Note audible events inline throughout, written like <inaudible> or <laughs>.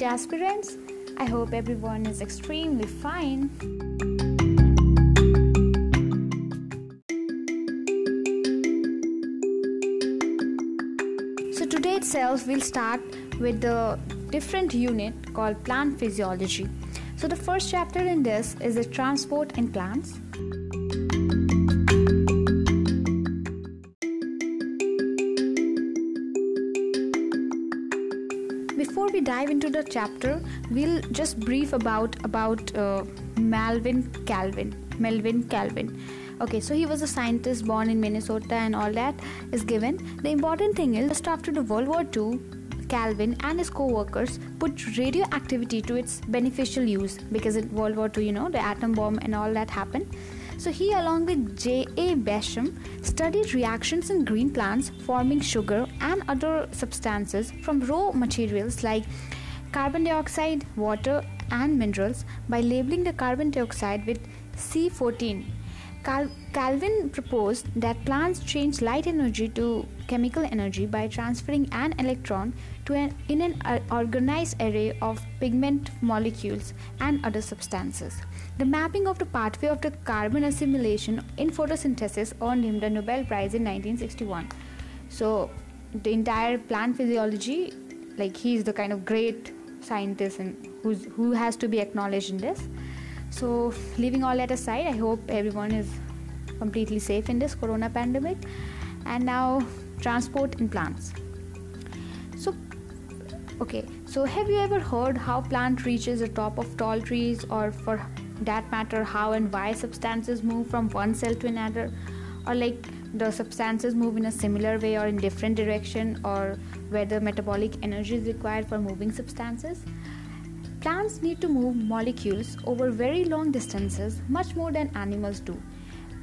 NEET aspirants. I hope everyone is extremely fine. So, today itself, we'll start with the different unit called plant physiology. So, the first chapter in this is the transport in plants. Dive into the chapter, we'll just brief about about uh, Melvin Calvin. Melvin Calvin. Okay, so he was a scientist born in Minnesota, and all that is given. The important thing is, just after the World War II, Calvin and his co-workers put radioactivity to its beneficial use because in World War II, you know, the atom bomb and all that happened. So he, along with J.A. Bassham, studied reactions in green plants forming sugar and other substances from raw materials like carbon dioxide, water, and minerals by labeling the carbon dioxide with C14 Cal- Calvin proposed that plants change light energy to chemical energy by transferring an electron to an, in an uh, organized array of pigment molecules and other substances. The mapping of the pathway of the carbon assimilation in photosynthesis earned him the Nobel Prize in 1961. So, the entire plant physiology, like he's the kind of great scientist and who's, who has to be acknowledged in this. So, leaving all that aside, I hope everyone is completely safe in this corona pandemic. And now, transport in plants. So, okay, so have you ever heard how plant reaches the top of tall trees, or for that matter, how and why substances move from one cell to another, or like the substances move in a similar way or in different direction, or whether metabolic energy is required for moving substances? Plants need to move molecules over very long distances, much more than animals do,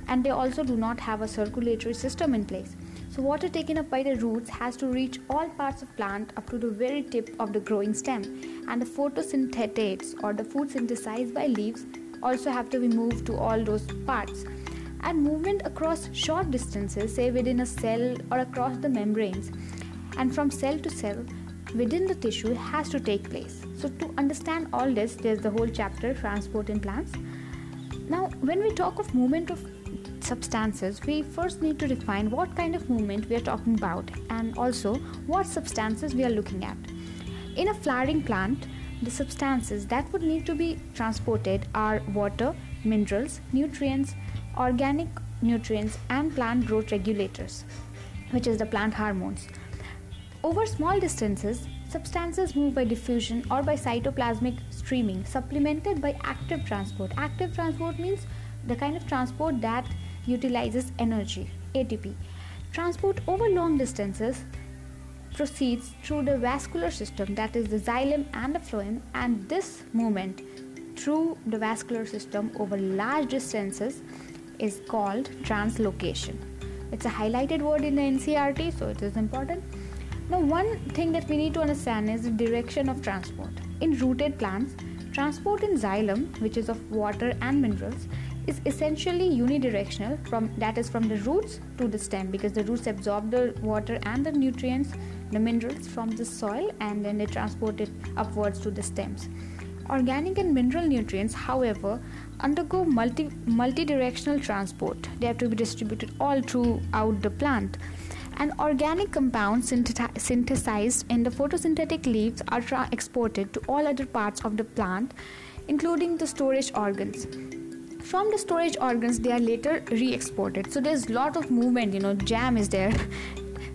and they also do not have a circulatory system in place. So, water taken up by the roots has to reach all parts of plant up to the very tip of the growing stem, and the photosynthetates or the food synthesized by leaves also have to be moved to all those parts. And movement across short distances, say within a cell or across the membranes, and from cell to cell within the tissue has to take place. So, to understand all this, there's the whole chapter transport in plants. Now, when we talk of movement of substances, we first need to define what kind of movement we are talking about and also what substances we are looking at. In a flowering plant, the substances that would need to be transported are water, minerals, nutrients, organic nutrients, and plant growth regulators, which is the plant hormones. Over small distances, substances move by diffusion or by cytoplasmic streaming, supplemented by active transport. Active transport means the kind of transport that utilizes energy, ATP. Transport over long distances proceeds through the vascular system, that is the xylem and the phloem, and this movement through the vascular system over large distances is called translocation. It's a highlighted word in the NCERT, so it is important. Now, one thing that we need to understand is the direction of transport. In rooted plants, transport in xylem, which is of water and minerals, is essentially unidirectional from that is from the roots to the stem because the roots absorb the water and the nutrients the minerals from the soil and then they transport it upwards to the stems organic and mineral nutrients however undergo multi multi-directional transport they have to be distributed all throughout the plant and organic compounds synthesized in the photosynthetic leaves are tra- exported to all other parts of the plant, including the storage organs. From the storage organs, they are later re exported. So there's a lot of movement, you know, jam is there.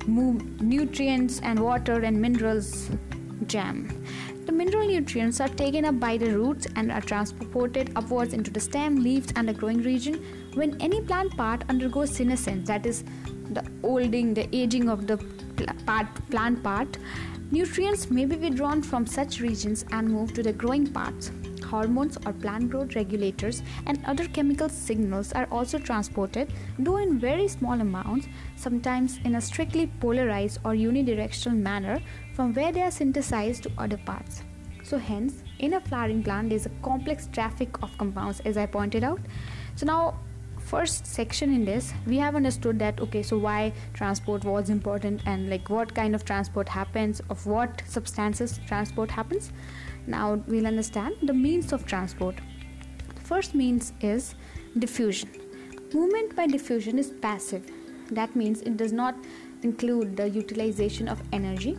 Move nutrients and water and minerals jam. The mineral nutrients are taken up by the roots and are transported upwards into the stem, leaves, and the growing region. When any plant part undergoes senescence, that is, the olding, the aging of the plant part, nutrients may be withdrawn from such regions and moved to the growing parts. Hormones or plant growth regulators and other chemical signals are also transported, though in very small amounts, sometimes in a strictly polarized or unidirectional manner, from where they are synthesized to other parts. So, hence, in a flowering plant, there is a complex traffic of compounds, as I pointed out. So, now first section in this we have understood that okay so why transport was important and like what kind of transport happens of what substances transport happens now we'll understand the means of transport. The first means is diffusion. Movement by diffusion is passive. That means it does not include the utilization of energy.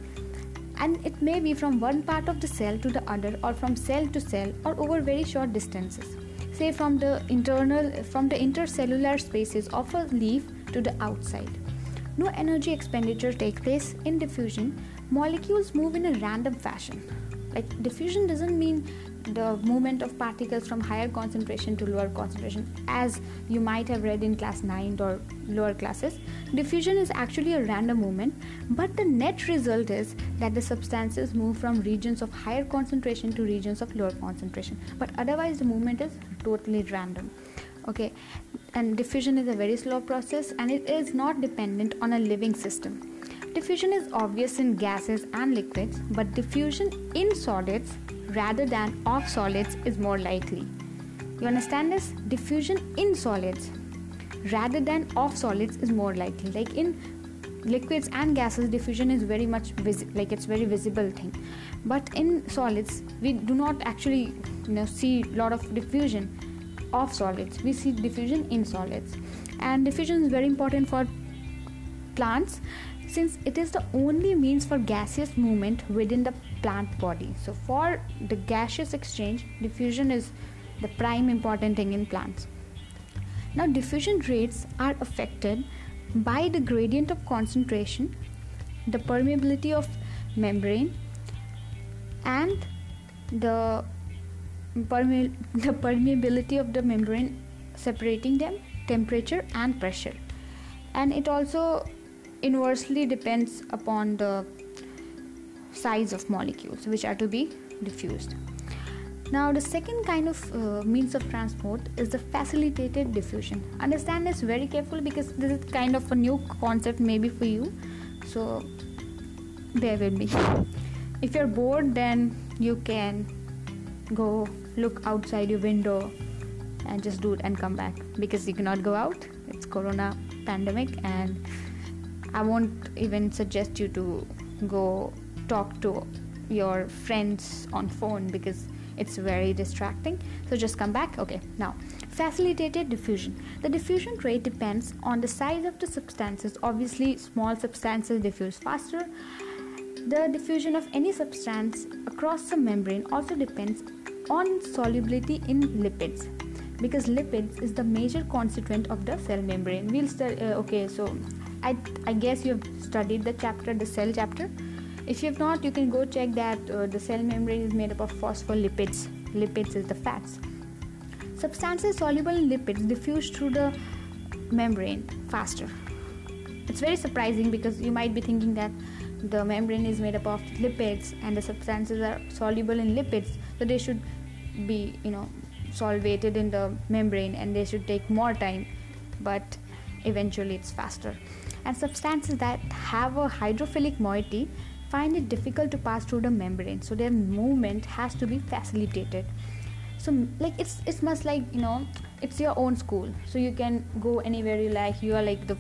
And it may be from one part of the cell to the other or from cell to cell or over very short distances. Say from the internal from the intercellular spaces of a leaf to the outside. No energy expenditure takes place in diffusion. Molecules move in a random fashion like diffusion doesn't mean the movement of particles from higher concentration to lower concentration as you might have read in class 9 or lower classes. Diffusion is actually a random movement but the net result is that the substances move from regions of higher concentration to regions of lower concentration. But otherwise the movement is totally random. Okay? And diffusion is a very slow process and it is not dependent on a living system diffusion is obvious in gases and liquids but diffusion in solids rather than of solids is more likely. You understand this? Diffusion in solids rather than of solids is more likely. Like in liquids and gases, diffusion is very much vis- like it's very visible thing. But in solids, we do not actually you know see lot of diffusion of solids. We see diffusion in solids, and diffusion is very important for plants since it is the only means for gaseous movement within the plant body. So, for the gaseous exchange, diffusion is the prime important thing in plants. Now, diffusion rates are affected by the gradient of concentration, the permeability of membrane, and the, perme- the permeability of the membrane separating them, temperature, and pressure. And it also inversely depends upon the size of molecules which are to be diffused. Now, the second kind of uh, means of transport is the facilitated diffusion. Understand this very carefully because this is kind of a new concept, maybe for you. So, bear with me. If you're bored, then you can go look outside your window and just do it and come back because you cannot go out. It's Corona pandemic, and I won't even suggest you to go talk to your friends on phone because it's very distracting. So just come back. Okay now facilitated diffusion. The diffusion rate depends on the size of the substances. Obviously small substances diffuse faster. The diffusion of any substance across the membrane also depends on solubility in lipids because lipids is the major constituent of the cell membrane. We'll study uh, okay so I, I guess you've studied the chapter the cell chapter if you have not, you can go check that uh, the cell membrane is made up of phospholipids. Lipids is the fats. Substances soluble in lipids diffuse through the membrane faster. It's very surprising because you might be thinking that the membrane is made up of lipids and the substances are soluble in lipids, so they should be, you know, solvated in the membrane and they should take more time, but eventually it's faster. And substances that have a hydrophilic moiety find it difficult to pass through the membrane. So their movement has to be facilitated. So like it's it's much like you know it's your own school. So you can go anywhere you like. You are like the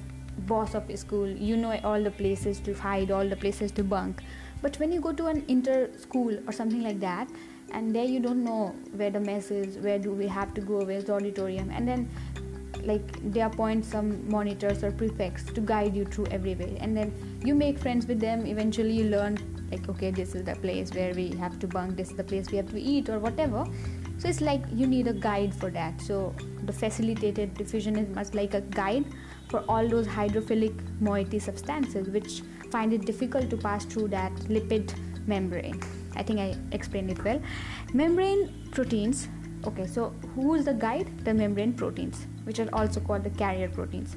boss of a school. You know all the places to hide all the places to bunk. But when you go to an inter school or something like that and there you don't know where the mess is where do we have to go where's the auditorium and then like they appoint some monitors or prefects to guide you through every way. And then you make friends with them eventually you learn like okay this is the place where we have to bunk this is the place we have to eat or whatever. So it's like you need a guide for that. So the facilitated diffusion is much like a guide for all those hydrophilic moiety substances which find it difficult to pass through that lipid membrane. I think i explained it well. Membrane proteins okay so who is the guide the membrane proteins which are also called the carrier proteins.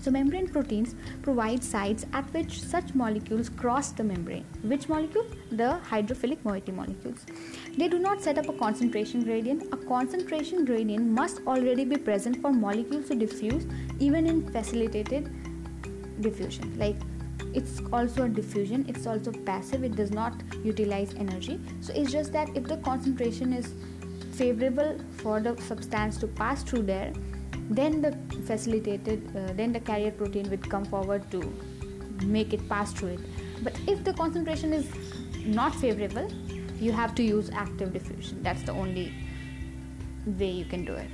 So, membrane proteins provide sites at which such molecules cross the membrane. Which molecule? The hydrophilic moiety molecules. They do not set up a concentration gradient. A concentration gradient must already be present for molecules to diffuse, even in facilitated diffusion. Like it's also a diffusion, it's also passive, it does not utilize energy. So, it's just that if the concentration is favorable for the substance to pass through there, then the facilitated uh, then the carrier protein would come forward to make it pass through it. But if the concentration is not favorable you have to use active diffusion. That's the only way you can do it.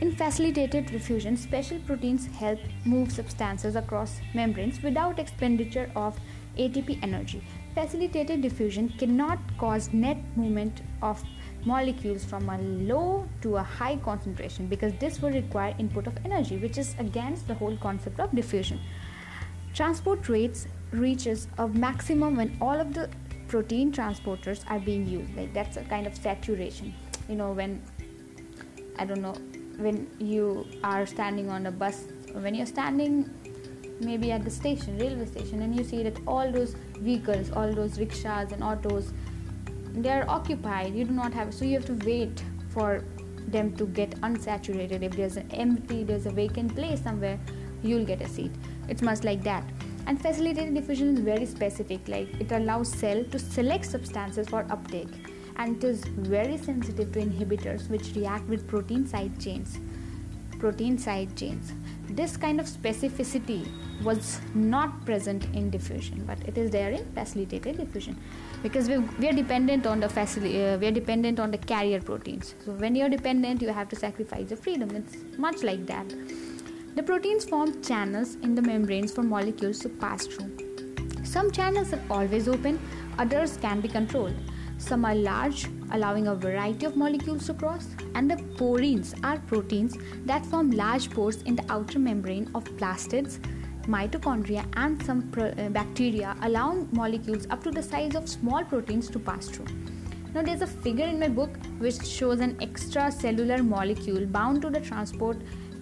In facilitated diffusion special proteins help move substances across membranes without expenditure of ATP energy. Facilitated diffusion cannot cause net movement of molecules from a low to a high concentration because this would require input of energy which is against the whole concept of diffusion. Transport rates reaches a maximum when all of the protein transporters are being used. Like that's a kind of saturation. You know when i don't know when you are standing on a bus when you're standing maybe at the station railway station and you see that all those vehicles all those rickshaws and autos they are occupied. You do not have so you have to wait for them to get unsaturated. If there's an empty there's a vacant place somewhere you'll get a seat. It's much like that. And facilitated diffusion is very specific like it allows cell to select substances for uptake and it is very sensitive to inhibitors which react with protein side chains protein side chains. This kind of specificity was not present in diffusion but it is there in facilitated diffusion because we, we are dependent on the facility uh, we are dependent on the carrier proteins. So when you're dependent you have to sacrifice your freedom. It's much like that. The proteins form channels in the membranes for molecules to pass through. Some channels are always open others can be controlled. Some are large, allowing a variety of molecules to cross, and the porins are proteins that form large pores in the outer membrane of plastids, mitochondria, and some uh, bacteria, allowing molecules up to the size of small proteins to pass through. Now, there's a figure in my book which shows an extracellular molecule bound to the transport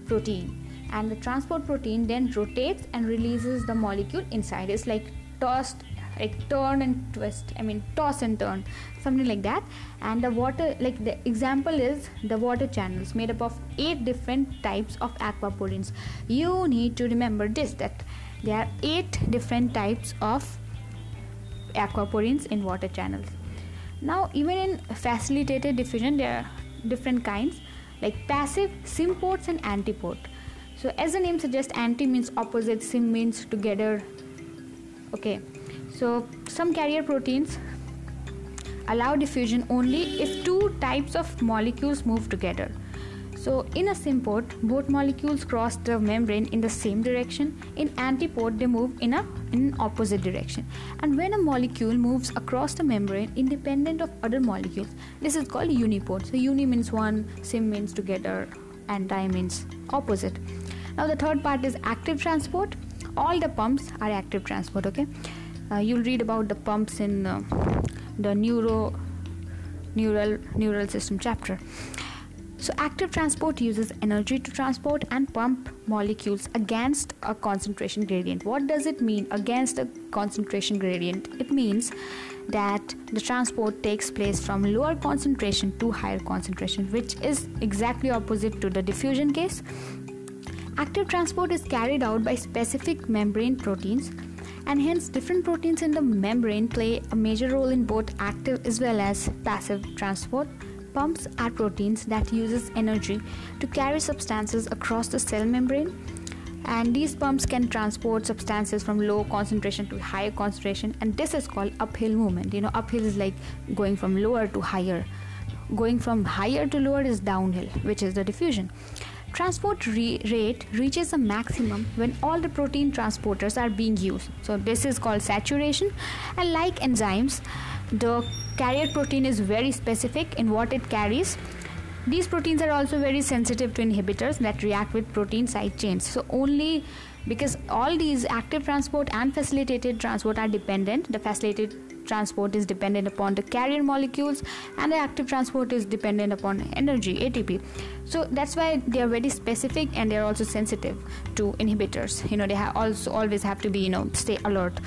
protein, and the transport protein then rotates and releases the molecule inside. It's like tossed like turn and twist i mean toss and turn something like that. And the water like the example is the water channels made up of eight different types of aquaporins you need to remember this that there are eight different types of aquaporins in water channels. Now even in facilitated diffusion there are different kinds like passive symport and antiport. So as the name suggests anti means opposite sim means together. Okay so, some carrier proteins allow diffusion only if two types of molecules move together. So, in a symport, both molecules cross the membrane in the same direction. In antiport, they move in a in opposite direction. And when a molecule moves across the membrane independent of other molecules, this is called uniport. So, uni means one, sim means together, and di means opposite. Now, the third part is active transport. All the pumps are active transport. Okay uh, you'll read about the pumps in uh, the neuro neural neural system chapter. So active transport uses energy to transport and pump molecules against a concentration gradient. What does it mean against a concentration gradient? It means that the transport takes place from lower concentration to higher concentration which is exactly opposite to the diffusion case. Active transport is carried out by specific membrane proteins and hence different proteins in the membrane play a major role in both active as well as passive transport. Pumps are proteins that uses energy to carry substances across the cell membrane. And these pumps can transport substances from low concentration to higher concentration. And this is called uphill movement. You know uphill is like going from lower to higher. Going from higher to lower is downhill which is the diffusion transport re- rate reaches a maximum when all the protein transporters are being used. So, this is called saturation. And like enzymes, the carrier protein is very specific in what it carries. These proteins are also very sensitive to inhibitors that react with protein side chains. So, only because all these active transport and facilitated transport are dependent, the facilitated transport is dependent upon the carrier molecules and the active transport is dependent upon energy ATP so that's why they are very specific and they are also sensitive to inhibitors. You know they have also always have to be you know stay alert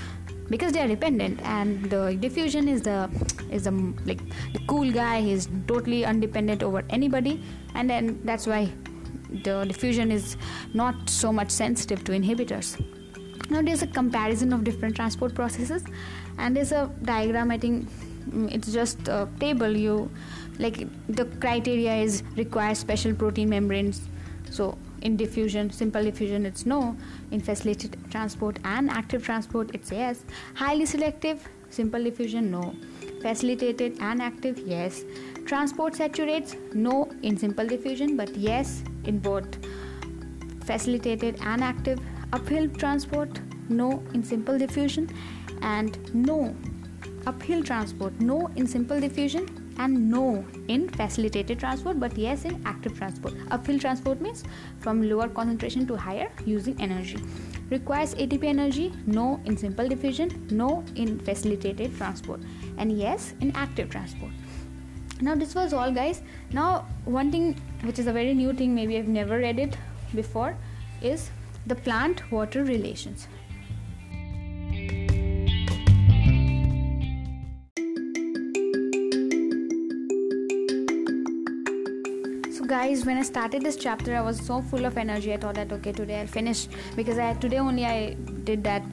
because they are dependent and the diffusion is the is the like the cool guy. He's totally undependent over anybody and then that's why the diffusion is not so much sensitive to inhibitors. Now there's a comparison of different transport processes and there's a diagram i think mm, it's just a table. You like the criteria is require special protein membranes. So in diffusion simple diffusion it's no. In facilitated transport and active transport it's yes. Highly selective simple diffusion no. Facilitated and active yes. Transport saturates no. In simple diffusion but yes in both. Facilitated and active. Uphill transport no. In simple diffusion and no. Uphill transport no. In simple diffusion and no in facilitated transport but yes in active transport. Uphill transport means from lower concentration to higher using energy. Requires atp energy no in simple diffusion no in facilitated transport and yes in active transport. Now this was all guys. Now one thing which is a very new thing maybe i've never read it before is the plant water relations guys when i started this chapter i was so full of energy. I thought that okay today i'll finish because i today only i did that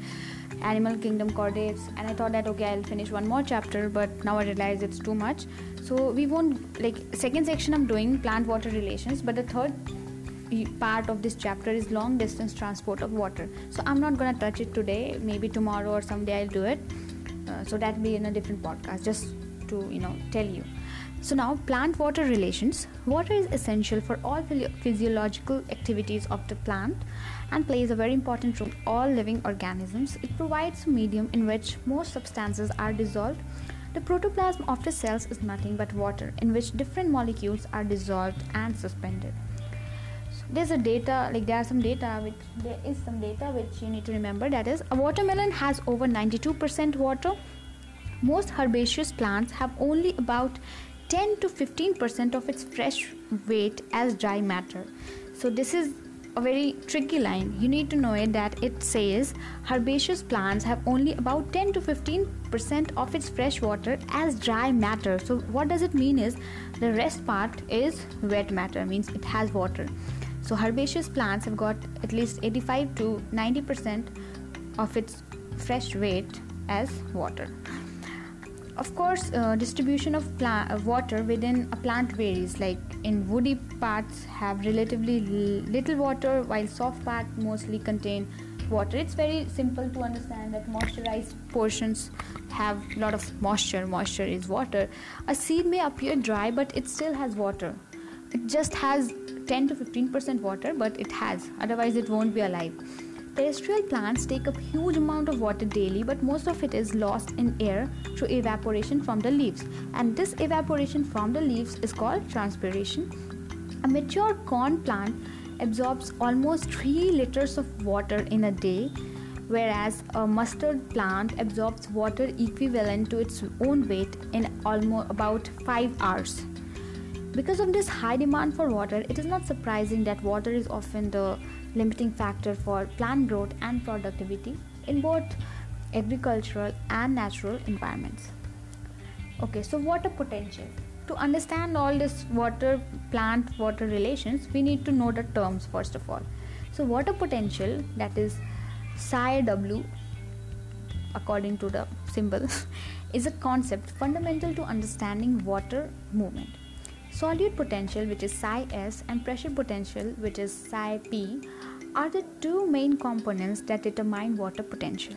animal kingdom chordates and i thought that okay i'll finish one more chapter but now i realize it's too much. So we won't like second section i'm doing plant water relations but the third part of this chapter is long distance transport of water. So i'm not gonna touch it today. Maybe tomorrow or someday i'll do it. Uh, so that'll be in a different podcast. Just to you know tell you so, now plant water relations. Water is essential for all physiological activities of the plant and plays a very important role in all living organisms. It provides a medium in which most substances are dissolved. The protoplasm of the cells is nothing but water in which different molecules are dissolved and suspended. There's a data like there are some data which there is some data which you need to remember that is a watermelon has over 92% water most herbaceous plants have only about 10 to 15% of its fresh weight as dry matter. So, this is a very tricky line. You need to know it that it says herbaceous plants have only about 10 to 15% of its fresh water as dry matter. So, what does it mean is the rest part is wet matter, means it has water. So, herbaceous plants have got at least 85 to 90% of its fresh weight as water. Of course, uh, distribution of plant, uh, water within a plant varies. Like in woody parts have relatively little water, while soft parts mostly contain water. It's very simple to understand that moisturized portions have a lot of moisture. Moisture is water. A seed may appear dry, but it still has water. It just has 10 to 15% water, but it has. Otherwise, it won't be alive. Terrestrial plants take up huge amount of water daily, but most of it is lost in air through evaporation from the leaves. And this evaporation from the leaves is called transpiration. A mature corn plant absorbs almost 3 liters of water in a day, whereas a mustard plant absorbs water equivalent to its own weight in almost about 5 hours. Because of this high demand for water, it is not surprising that water is often the limiting factor for plant growth and productivity in both agricultural and natural environments. Okay, so water potential. To understand all this water plant water relations, we need to know the terms first of all. So, water potential, that is psi W, according to the symbol, <laughs> is a concept fundamental to understanding water movement. Solute potential, which is psi S, and pressure potential, which is psi P, are the two main components that determine water potential.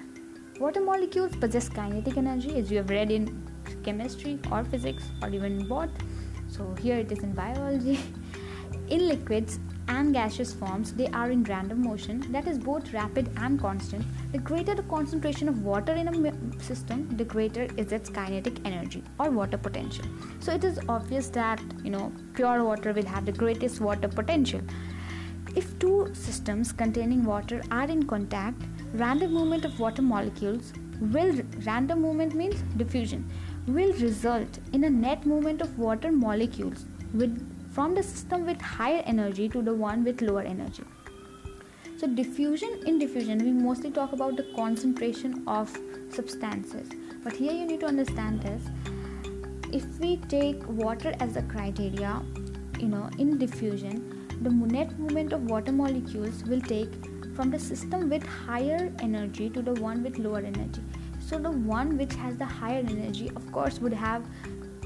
Water molecules possess kinetic energy, as you have read in chemistry or physics or even both. So, here it is in biology. <laughs> in liquids, and gaseous forms, they are in random motion, that is both rapid and constant. The greater the concentration of water in a system, the greater is its kinetic energy or water potential. So it is obvious that you know pure water will have the greatest water potential. If two systems containing water are in contact, random movement of water molecules will random movement means diffusion will result in a net movement of water molecules with from the system with higher energy to the one with lower energy. So, diffusion in diffusion, we mostly talk about the concentration of substances, but here you need to understand this. If we take water as a criteria, you know, in diffusion, the net movement of water molecules will take from the system with higher energy to the one with lower energy. So, the one which has the higher energy, of course, would have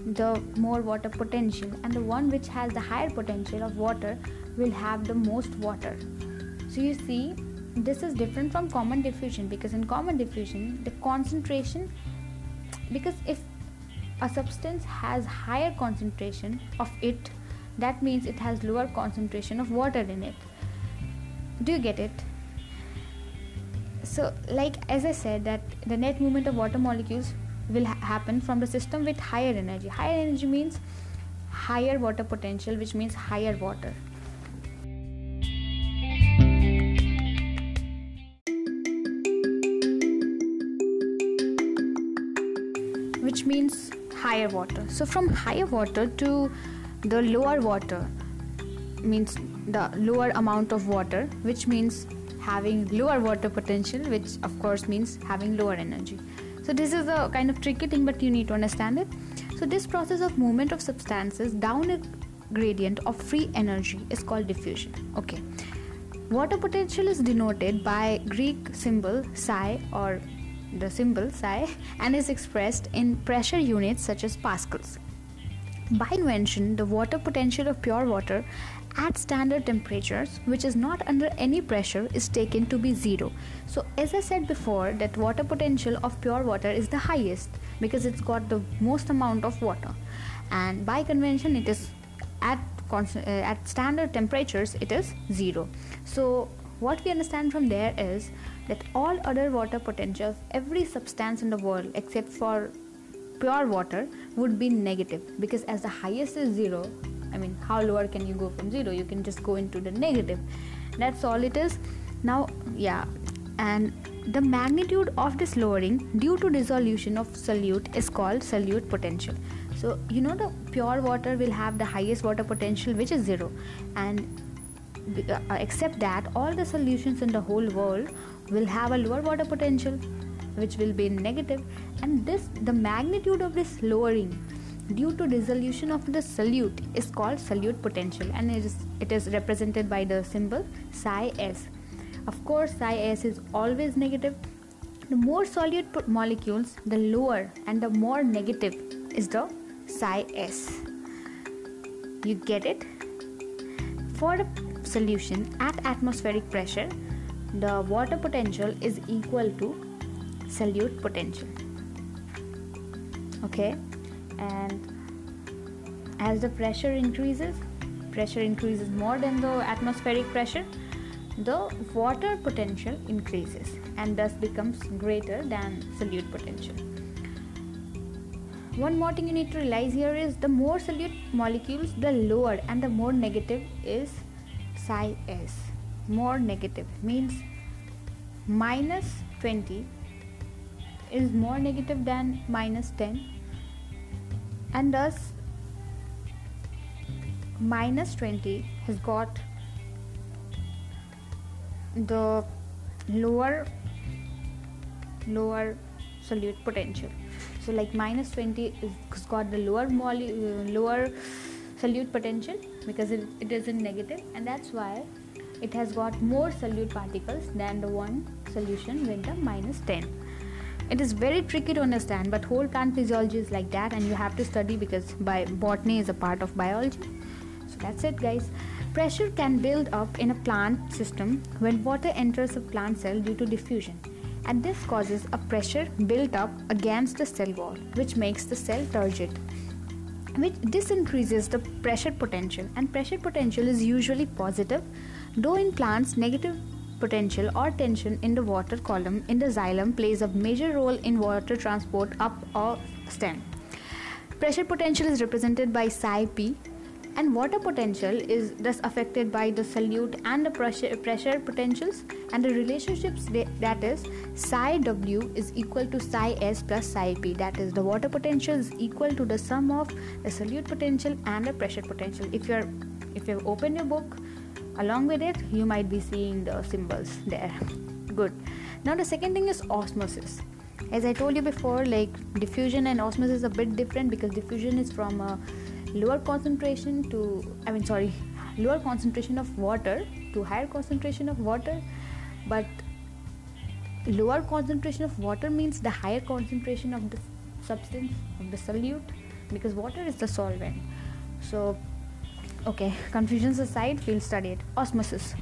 the more water potential. And the one which has the higher potential of water will have the most water. So you see this is different from common diffusion because in common diffusion the concentration because if a substance has higher concentration of it that means it has lower concentration of water in it. Do you get it? So like as i said that the net movement of water molecules will ha- happen from the system with higher energy. Higher energy means higher water potential which means higher water. Which means higher water. So from higher water to the lower water means the lower amount of water which means having lower water potential which of course means having lower energy so this is a kind of tricky thing but you need to understand it. So this process of movement of substances down a gradient of free energy is called diffusion. Okay. Water potential is denoted by greek symbol psi or the symbol psi and is expressed in pressure units such as pascals by convention, the water potential of pure water at standard temperatures, which is not under any pressure, is taken to be zero. So, as I said before, that water potential of pure water is the highest because it's got the most amount of water, and by convention, it is at uh, at standard temperatures it is zero. So, what we understand from there is that all other water potentials, every substance in the world except for pure water would be negative because as the highest is zero i mean how lower can you go from zero? You can just go into the negative. That's all it is. Now yeah and the magnitude of this lowering due to dissolution of solute is called solute potential. So you know the pure water will have the highest water potential which is zero. And uh, except that all the solutions in the whole world will have a lower water potential which will be negative and this the magnitude of this lowering due to dissolution of the solute is called solute potential and it is, it is represented by the symbol psi s. Of course psi s is always negative. The more solute molecules the lower and the more negative is the psi s. You get it? For a solution at atmospheric pressure the water potential is equal to solute potential. Okay? And as the pressure increases pressure increases more than the atmospheric pressure the water potential increases and thus becomes greater than solute potential. One more thing you need to realize here is the more solute molecules the lower and the more negative is psi s. More negative means minus 20 is more negative than minus 10 and thus minus 20 has got the lower lower solute potential. So like minus 20 has got the lower mole, uh, lower solute potential because it, it is in negative. And that's why it has got more solute particles than the one solution with the minus 10 it is very tricky to understand but whole plant physiology is like that and you have to study because by botany is a part of biology. So that's it guys. Pressure can build up in a plant system when water enters a plant cell due to diffusion. And this causes a pressure built up against the cell wall which makes the cell turgid which this increases the pressure potential. And pressure potential is usually positive though in plants negative potential or tension in the water column in the xylem plays a major role in water transport up or stem. Pressure potential is represented by psi p and water potential is thus affected by the solute and the pressure, pressure potentials and the relationships that is psi w is equal to psi s plus psi p that is the water potential is equal to the sum of the solute potential and the pressure potential if you're if you open your book along with it you might be seeing the symbols there. Good. Now the second thing is osmosis. As i told you before like diffusion and osmosis is a bit different because diffusion is from a lower concentration to i mean sorry lower concentration of water to higher concentration of water. But lower concentration of water means the higher concentration of the substance of the solute because water is the solvent. So okay confusions aside we'll study it. Osmosis.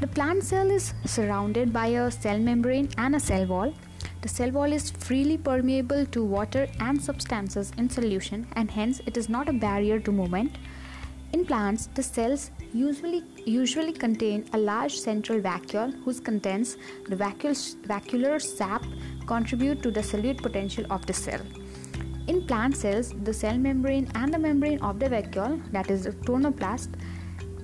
The plant cell is surrounded by a cell membrane and a cell wall. The cell wall is freely permeable to water and substances in solution and hence it is not a barrier to movement. In plants the cells usually usually contain a large central vacuole whose contents the vacuolar sap contribute to the solute potential of the cell in plant cells, the cell membrane and the membrane of the vacuole, that is the chloroplast,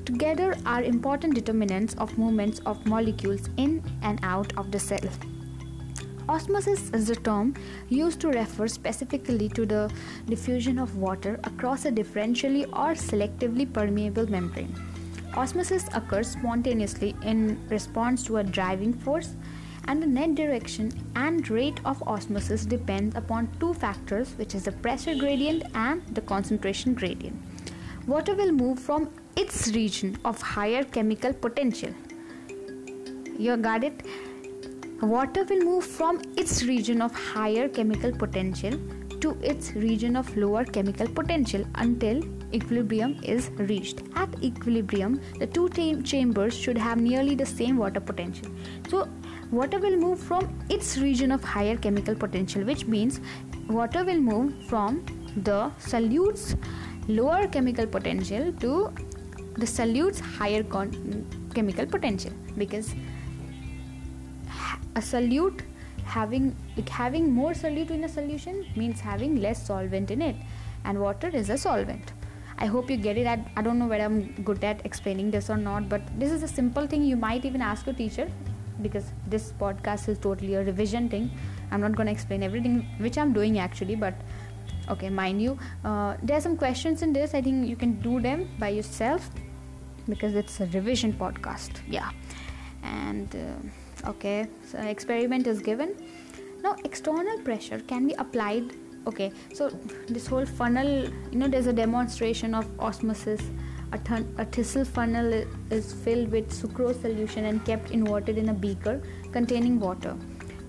together are important determinants of movements of molecules in and out of the cell. Osmosis is a term used to refer specifically to the diffusion of water across a differentially or selectively permeable membrane. Osmosis occurs spontaneously in response to a driving force and the net direction and rate of osmosis depends upon two factors which is the pressure gradient and the concentration gradient water will move from its region of higher chemical potential you got it water will move from its region of higher chemical potential to its region of lower chemical potential until equilibrium is reached. At equilibrium, the two chambers should have nearly the same water potential. So, water will move from its region of higher chemical potential which means water will move from the solute's lower chemical potential to the solute's higher con- chemical potential. Because a solute having like having more solute in a solution means having less solvent in it. And water is a solvent. I hope you get it. I, I don't know whether i'm good at explaining this or not but this is a simple thing you might even ask your teacher because this podcast is totally a revision thing. I'm not going to explain everything which i'm doing actually but okay mind you uh, there are some questions in this. I think you can do them by yourself because it's a revision podcast. Yeah. And uh, okay so experiment is given. Now external pressure can be applied okay so this whole funnel you know there's a demonstration of osmosis a, thistle funnel is filled with sucrose solution and kept inverted in a beaker containing water.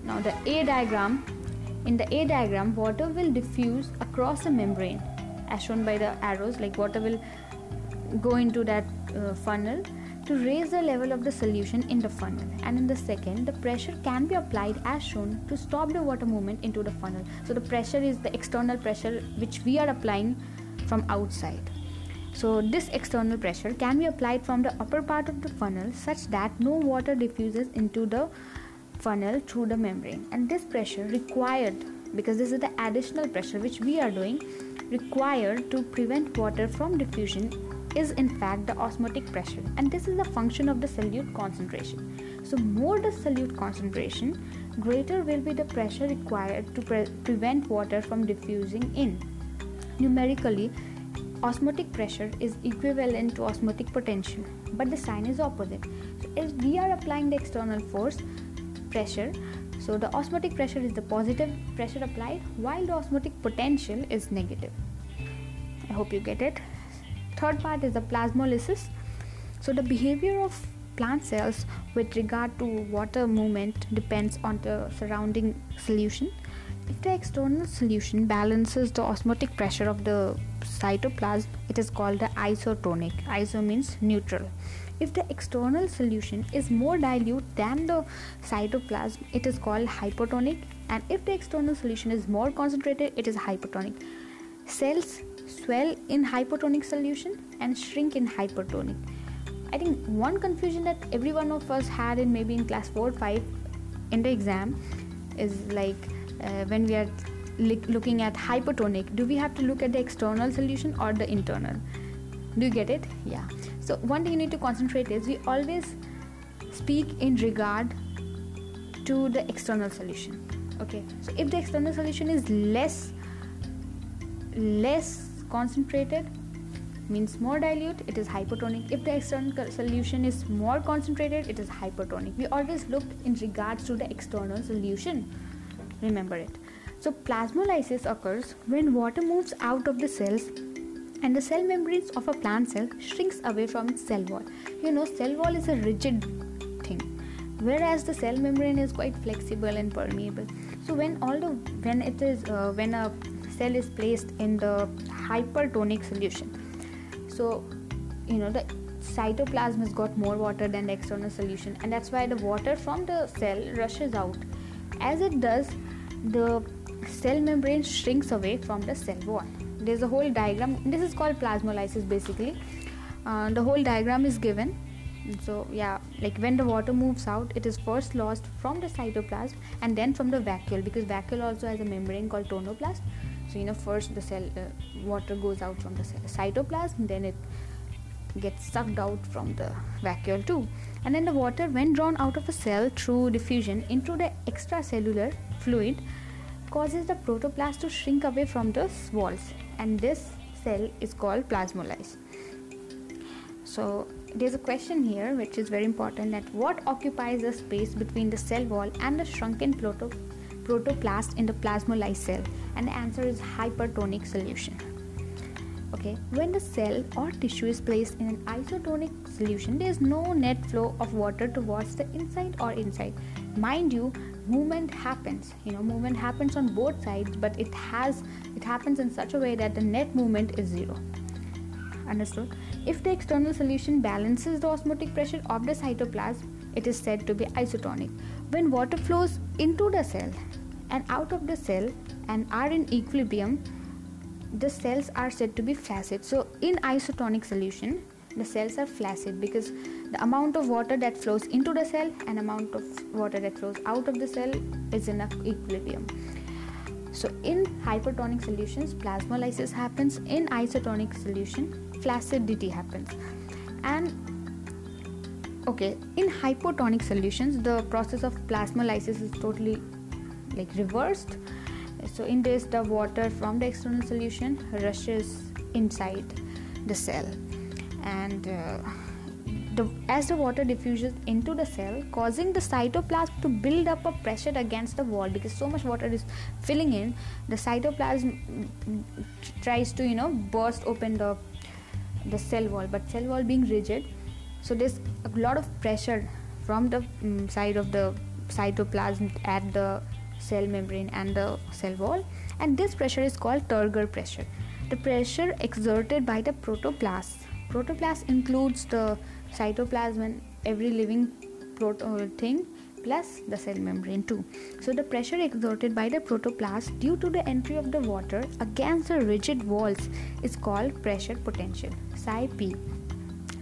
Now, the A diagram in the A diagram, water will diffuse across the membrane as shown by the arrows, like water will go into that uh, funnel to raise the level of the solution in the funnel. And in the second the pressure can be applied as shown to stop the water movement into the funnel. So the pressure is the external pressure which we are applying from outside so, this external pressure can be applied from the upper part of the funnel such that no water diffuses into the funnel through the membrane. And this pressure required, because this is the additional pressure which we are doing, required to prevent water from diffusion is in fact the osmotic pressure. And this is the function of the solute concentration. So more the solute concentration greater will be the pressure required to pre- prevent water from diffusing in. Numerically osmotic pressure is equivalent to osmotic potential but the sign is opposite. So if we are applying the external force pressure so the osmotic pressure is the positive pressure applied while the osmotic potential is negative. I hope you get it. Third part is the plasmolysis. So the behavior of plant cells with regard to water movement depends on the surrounding solution if the external solution balances the osmotic pressure of the cytoplasm, it is called the isotonic. Iso means neutral. If the external solution is more dilute than the cytoplasm, it is called hypotonic. And if the external solution is more concentrated, it is hypertonic. Cells swell in hypotonic solution and shrink in hypertonic. I think one confusion that every one of us had in maybe in class 4 5 in the exam is like uh, when we are looking at hypertonic do we have to look at the external solution or the internal? Do you get it? Yeah. So one thing you need to concentrate is we always speak in regard to the external solution. Okay. So if the external solution is less less concentrated means more dilute it is hypotonic. If the external solution is more concentrated it is hypertonic we always look in regards to the external solution remember it. So plasmolysis occurs when water moves out of the cells and the cell membranes of a plant cell shrinks away from its cell wall. You know cell wall is a rigid thing whereas the cell membrane is quite flexible and permeable. So when all the when it is uh, when a cell is placed in the hypertonic solution so you know the cytoplasm has got more water than the external solution and that's why the water from the cell rushes out. As it does the cell membrane shrinks away from the cell wall. There's a whole diagram. This is called plasmolysis basically. Uh, the whole diagram is given. So yeah like when the water moves out it is first lost from the cytoplasm and then from the vacuole because vacuole also has a membrane called tonoplast so you know first the cell uh, water goes out from the cell, cytoplasm then it gets sucked out from the vacuole too. And then the water when drawn out of a cell through diffusion into the extracellular fluid causes the protoplast to shrink away from the walls and this cell is called plasmolysis so there's a question here which is very important that what occupies the space between the cell wall and the shrunken proto- protoplast in the plasmolyzed cell? And the answer is hypertonic solution. Okay when the cell or tissue is placed in an isotonic solution there is no net flow of water towards the inside or inside mind you movement happens you know movement happens on both sides but it has it happens in such a way that the net movement is zero understood if the external solution balances the osmotic pressure of the cytoplasm, it is said to be isotonic. When water flows into the cell and out of the cell and are in equilibrium, the cells are said to be flaccid. So, in isotonic solution, the cells are flaccid because the amount of water that flows into the cell and amount of water that flows out of the cell is in equilibrium. So, in hypertonic solutions, plasmolysis happens. In isotonic solution, flaccidity happens and okay in hypotonic solutions the process of plasmolysis is totally like reversed so in this the water from the external solution rushes inside the cell and uh, the, as the water diffuses into the cell causing the cytoplasm to build up a pressure against the wall because so much water is filling in the cytoplasm tries to you know burst open the the cell wall. But cell wall being rigid so there's a lot of pressure from the um, side of the cytoplasm at the cell membrane and the cell wall. And this pressure is called turgor pressure. The pressure exerted by the protoplast. Protoplast includes the cytoplasm and every living proto uh, thing plus the cell membrane too. So the pressure exerted by the protoplast due to the entry of the water against the rigid walls is called pressure potential, psi p.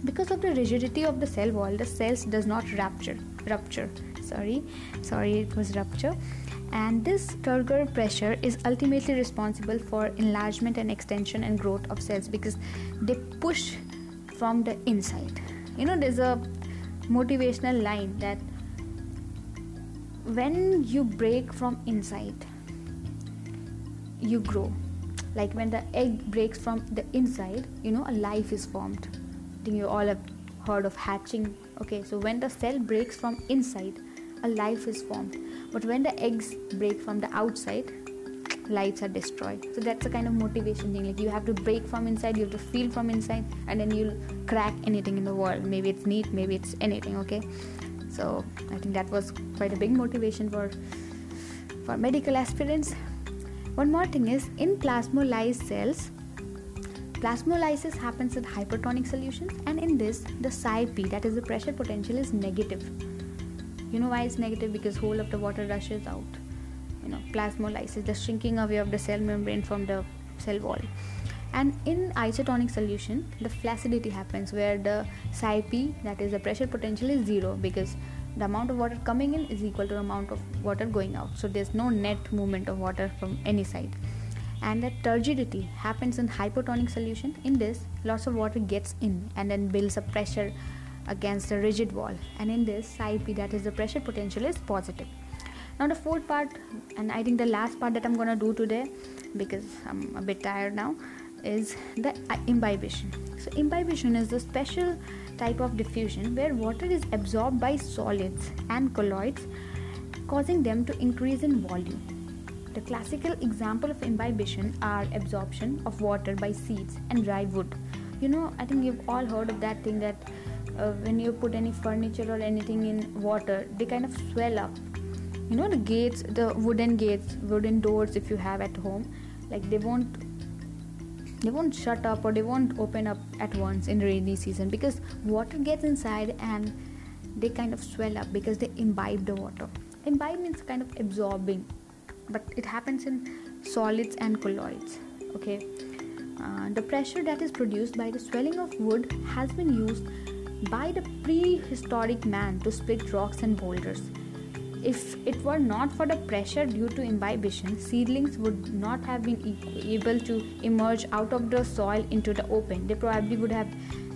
Because of the rigidity of the cell wall, the cells does not rupture. Rupture. Sorry, sorry, it was rupture. And this turgor pressure is ultimately responsible for enlargement and extension and growth of cells because they push from the inside. You know, there's a motivational line that when you break from inside you grow. Like when the egg breaks from the inside you know a life is formed. I think you all have heard of hatching. Okay so when the cell breaks from inside a life is formed. But when the eggs break from the outside lives are destroyed. So that's a kind of motivation thing. Like you have to break from inside you have to feel from inside and then you'll crack anything in the world. Maybe it's meat maybe it's anything okay? So i think that was quite a big motivation for for medical aspirants. One more thing is in plasmolyzed cells plasmolysis happens in hypertonic solutions and in this the psi p that is the pressure potential is negative. You know why it's negative? Because whole of the water rushes out you know plasmolysis the shrinking away of the cell membrane from the cell wall. And in isotonic solution the flaccidity happens where the psi p that is the pressure potential is zero because the amount of water coming in is equal to the amount of water going out. So there's no net movement of water from any side. And that turgidity happens in hypotonic solution. In this lots of water gets in and then builds a pressure against the rigid wall. And in this psi p that is the pressure potential is positive now the fourth part and i think the last part that i'm to do today because i'm a bit tired now is the imbibition. So, imbibition is the special type of diffusion where water is absorbed by solids and colloids, causing them to increase in volume. The classical example of imbibition are absorption of water by seeds and dry wood. You know, I think you've all heard of that thing that uh, when you put any furniture or anything in water, they kind of swell up. You know, the gates, the wooden gates, wooden doors, if you have at home, like they won't they won't shut up or they won't open up at once in rainy season because water gets inside and they kind of swell up because they imbibe the water. Imbibe means kind of absorbing but it happens in solids and colloids okay? Uh, the pressure that is produced by the swelling of wood has been used by the prehistoric man to split rocks and boulders if it were not for the pressure due to imbibition, seedlings would not have been able to emerge out of the soil into the open. They probably would have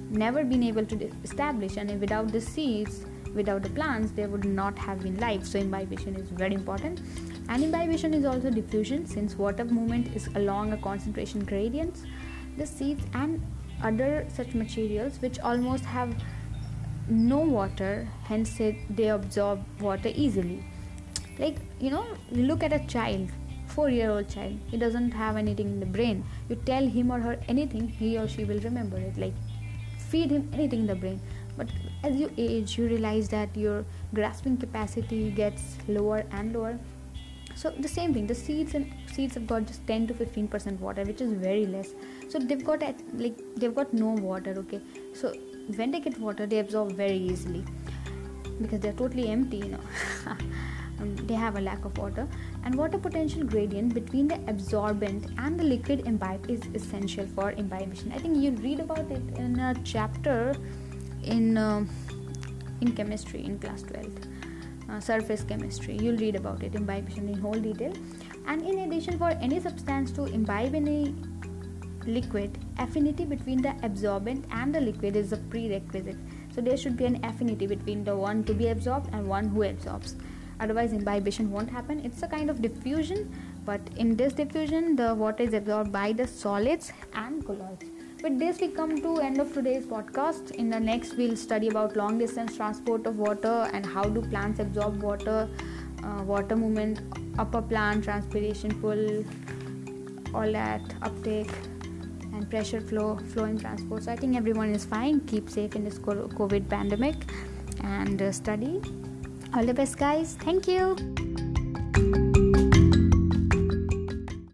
never been able to establish, and without the seeds, without the plants, there would not have been life. So, imbibition is very important. And imbibition is also diffusion, since water movement is along a concentration gradient. The seeds and other such materials which almost have no water hence they absorb water easily. Like you know look at a child four year old child he doesn't have anything in the brain. You tell him or her anything he or she will remember it like feed him anything in the brain. But as you age you realize that your grasping capacity gets lower and lower. So the same thing the seeds and seeds have got just 10 to 15 percent water which is very less. So they've got like they've got no water okay? So when they get water they absorb very easily because they're totally empty you know. <laughs> Um, they have a lack of water. And water potential gradient between the absorbent and the liquid imbibe is essential for imbibition i think you read about it in a chapter in uh, in chemistry in class 12 uh, surface chemistry. You'll read about it imbibition in whole detail. And in addition for any substance to imbibe in a liquid, affinity between the absorbent and the liquid is a prerequisite. So there should be an affinity between the one to be absorbed and one who absorbs. Otherwise, imbibition won't happen. It's a kind of diffusion, but in this diffusion, the water is absorbed by the solids and colloids. With this, we come to end of today's podcast. In the next, we'll study about long distance transport of water and how do plants absorb water, uh, water movement, upper plant transpiration, pull, all that uptake and pressure flow phloem transport. So i think everyone is fine. Keep safe in this covid pandemic and uh, study. All the best guys. Thank you